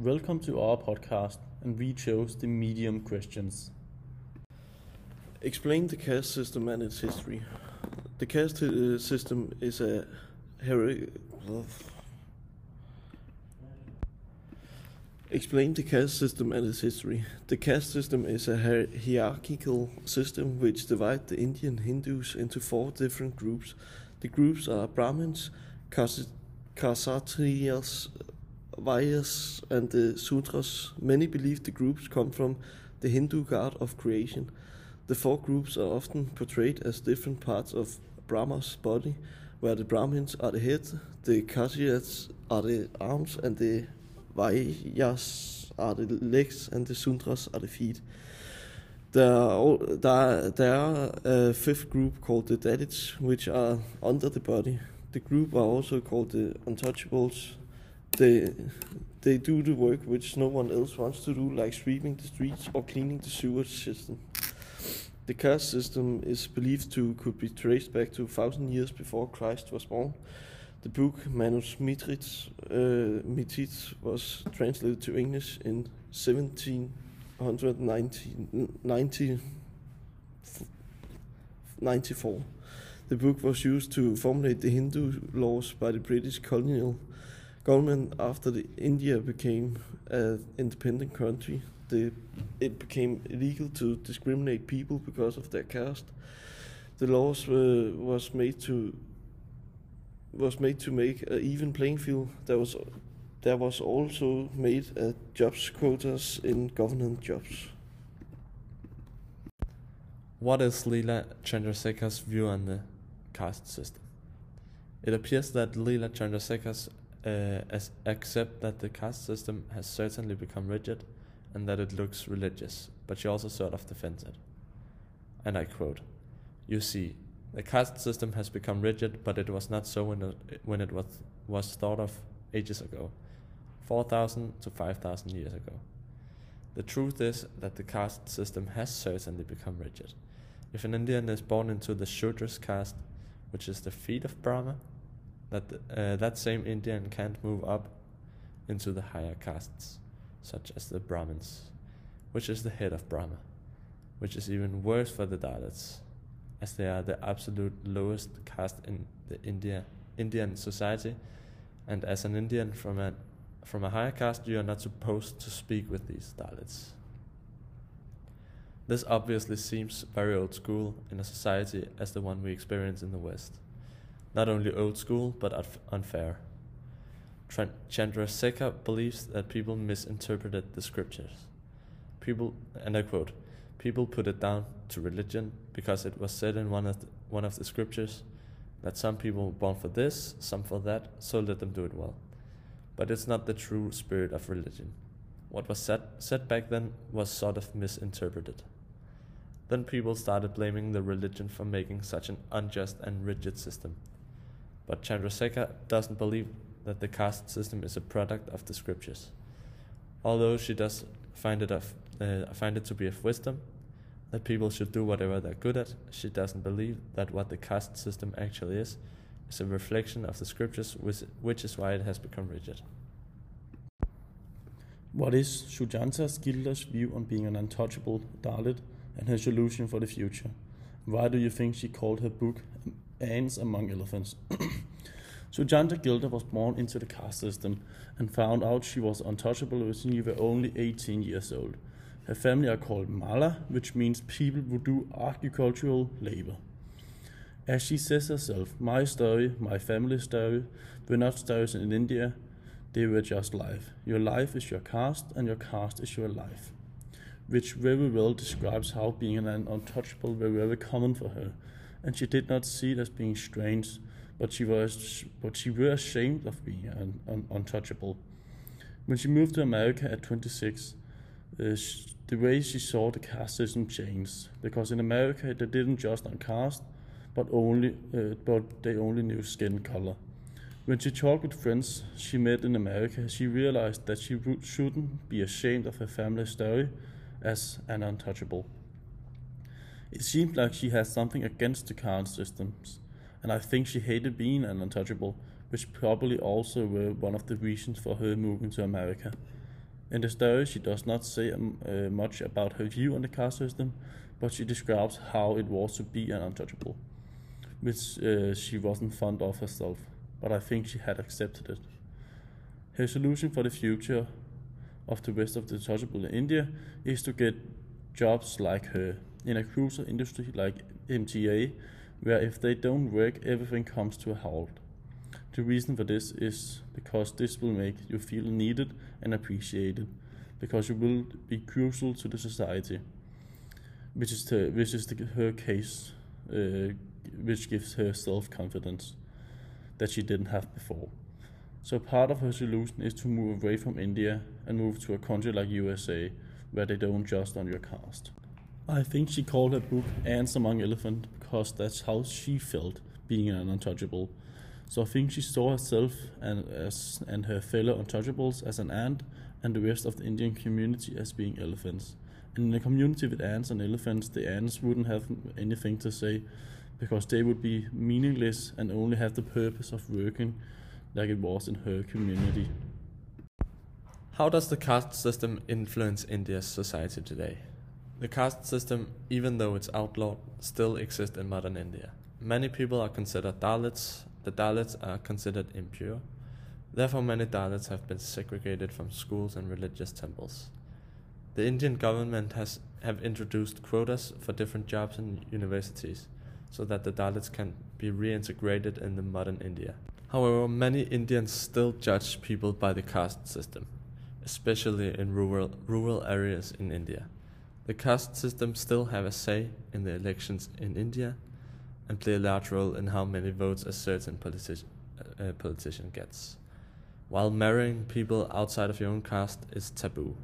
Welcome to our podcast, and we chose the medium questions. Explain the caste system and its history. The caste uh, system is a Explain the caste system and its history. The caste system is a hierarchical system which divides the Indian Hindus into four different groups. The groups are Brahmins, Kshatriyas, Vaisyas, and the Shudras, Many believe the groups come from the Hindu god of creation. The four groups are often portrayed as different parts of Brahma's body, where the Brahmins are the head, the Kshatriyas are the arms, and the Vaisyas are the legs and the Shudras are the feet. There are, there, there are a fifth group called the Dalits, which are under the body. The group are also called the Untouchables. They, they do the work which no one else wants to do, like sweeping the streets or cleaning the sewage system. The caste system is believed to could be traced back to 1000 years before Christ was born. The book Manus Mitrit, uh, Mitrit was translated to English in 1794. The book was used to formulate the Hindu laws by the British colonial government after the India became an independent country. The, it became illegal to discriminate people because of their caste. The laws were, was made to was made to make an even playing field. There was there was also made a jobs quotas in government jobs. What is Leela Chandrasekhar's view on the caste system? It appears that Leela Chandrasekhar uh, accept that the caste system has certainly become rigid and that it looks religious, but she also sort of defends it. And I quote, You see, the caste system has become rigid, but it was not so when it, when it was, was thought of ages ago 4,000 to 5,000 years ago. The truth is that the caste system has certainly become rigid. If an Indian is born into the Shudras caste, which is the feet of Brahma, that uh, that same Indian can't move up into the higher castes, such as the Brahmins, which is the head of Brahma, which is even worse for the Dalits, as they are the absolute lowest caste in the India Indian society, and as an Indian from a from a higher caste, you are not supposed to speak with these Dalits. This obviously seems very old school in a society as the one we experience in the West. Not only old school, but unfair. Chandrasekhar believes that people misinterpreted the scriptures. People, and I quote, people put it down to religion because it was said in one of the, one of the scriptures that some people were born for this, some for that, so let them do it well. But it's not the true spirit of religion. What was said, said back then was sort of misinterpreted. Then people started blaming the religion for making such an unjust and rigid system. But Chandrasekhar doesn't believe that the caste system is a product of the scriptures. Although she does find it, of, uh, find it to be of wisdom, that people should do whatever they're good at. She doesn't believe that what the caste system actually is is a reflection of the scriptures, which, which is why it has become rigid. What is Sujatha Gidla's view on being an untouchable Dalit and her solution for the future? Why do you think she called her book Ants Among Elephants? Sujatha Gidla was born into the caste system and found out she was untouchable when she was only 18 years old. Her family are called Mala, which means people who do agricultural labor. As she says herself, my story, my family story, were not stories in India, they were just life. Your life is your caste, and your caste is your life. Which very well describes how being an untouchable was very common for her, and she did not see it as being strange, but she was, but she was ashamed of being un, un, untouchable. When she moved to America at 26, uh, the way she saw the caste system changed because in America they didn't just on caste, but only uh, but they only knew skin color. When she talked with friends she met in America, she realized that she shouldn't be ashamed of her family story as an untouchable. It seemed like she had something against the caste systems, and I think she hated being an untouchable, which probably also were one of the reasons for her moving to America. In the story, she does not say um, uh, much about her view on the caste system, but she describes how it was to be an untouchable, which uh, she wasn't fond of herself, but I think she had accepted it. Her solution for the future of the rest of the untouchable in India is to get jobs like her in a crucial industry like MTA, where if they don't work, everything comes to a halt. The reason for this is because this will make you feel needed and appreciated, because you will be crucial to the society, which is the, which is the, her case, uh, which gives her self confidence that she didn't have before. So part of her solution is to move away from India and move to a country like USA, where they don't just on your caste. I think she called her book Ants Among Elephants because that's how she felt being an untouchable. So I think she saw herself and as and her fellow untouchables as an ant and the rest of the Indian community as being elephants. And in a community with ants and elephants, the ants wouldn't have anything to say because they would be meaningless and only have the purpose of working like it was in her community. How does the caste system influence India's society today? The caste system, even though it's outlawed, still exists in modern India. Many people are considered Dalits, the Dalits are considered impure. Therefore, many Dalits have been segregated from schools and religious temples. The Indian government has have introduced quotas for different jobs in universities so that the Dalits can be reintegrated in the modern India. However, many Indians still judge people by the caste system, especially in rural, rural areas in India. The caste system still have a say in the elections in India and play a large role in how many votes a certain politi- uh, politician gets. While marrying people outside of your own caste is taboo.